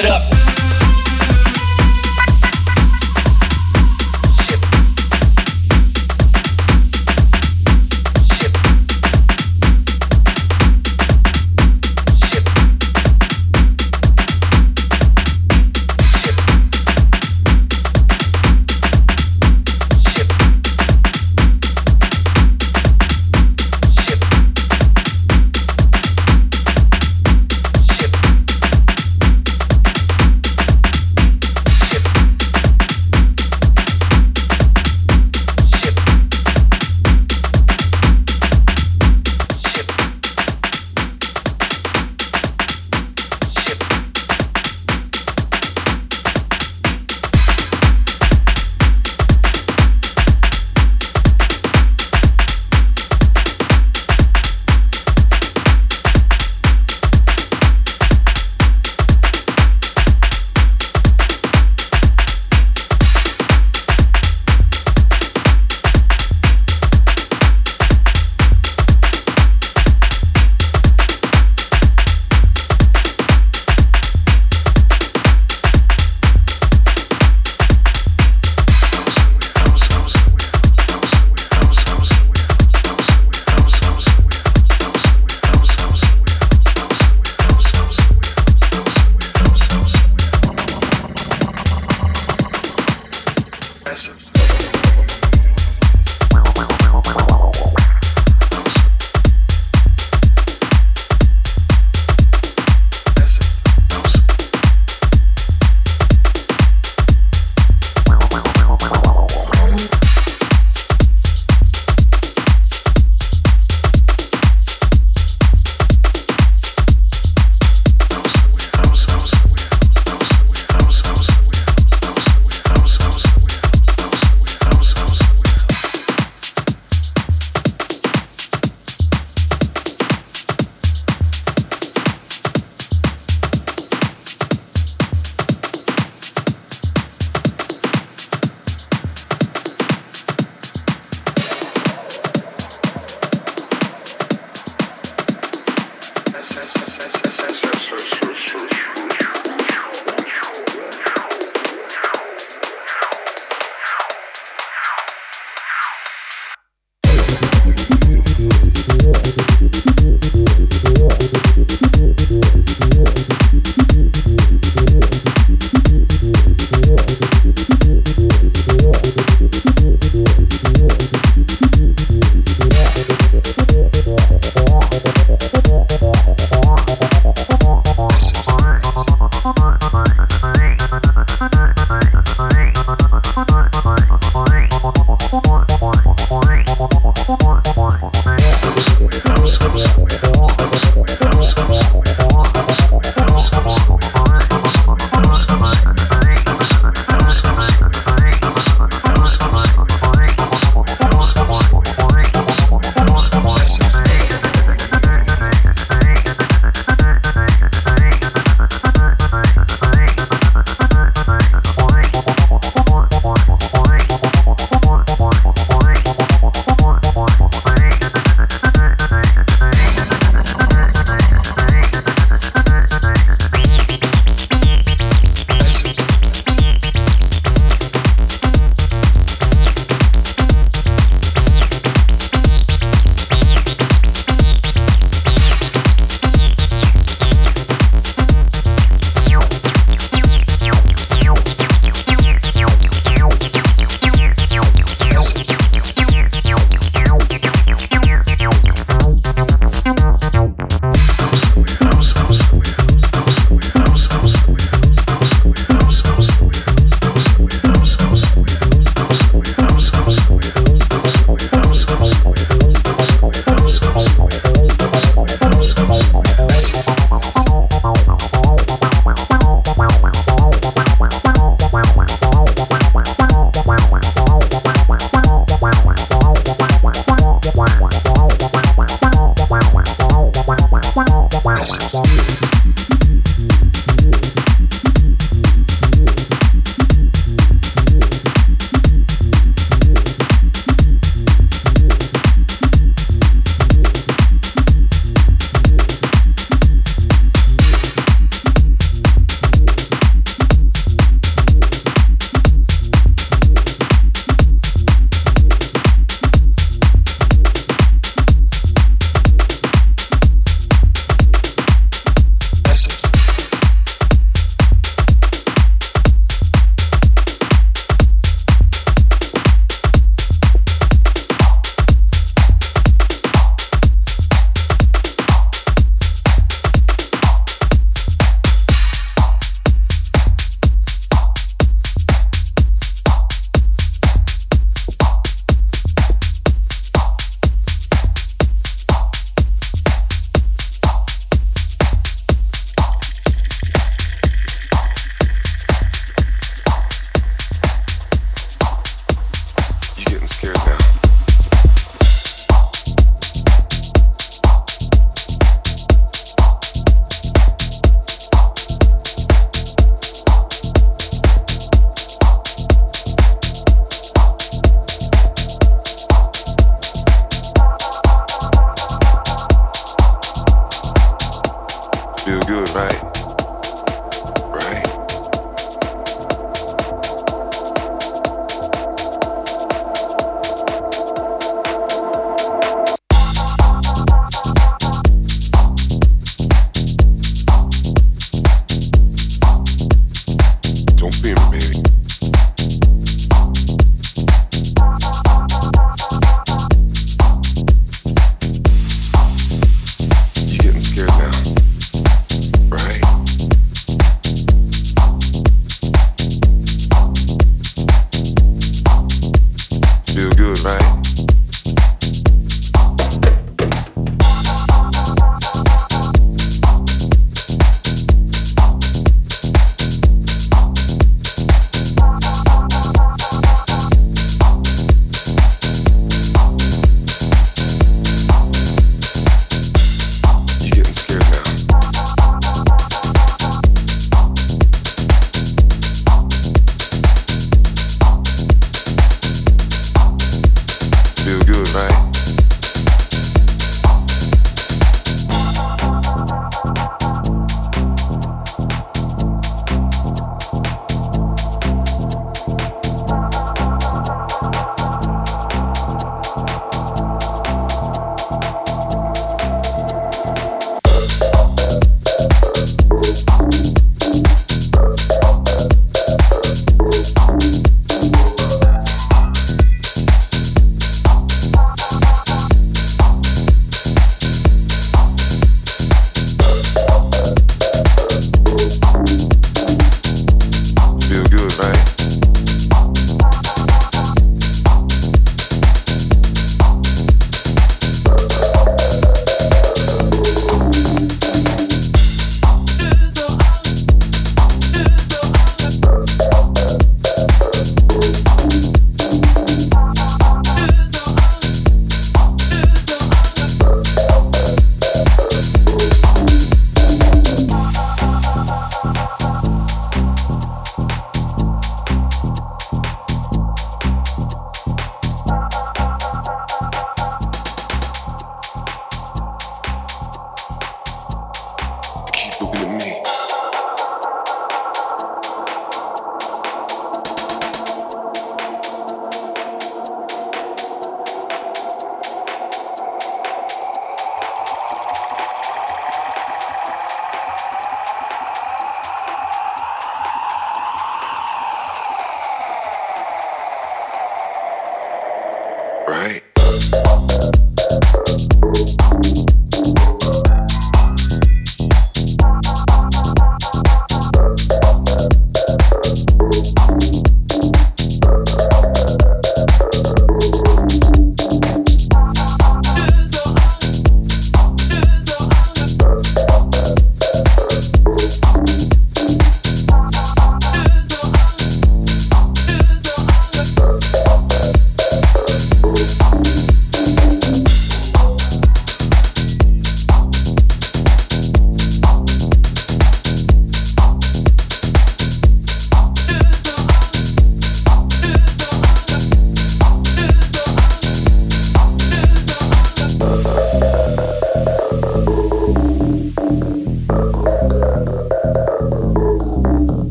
it up.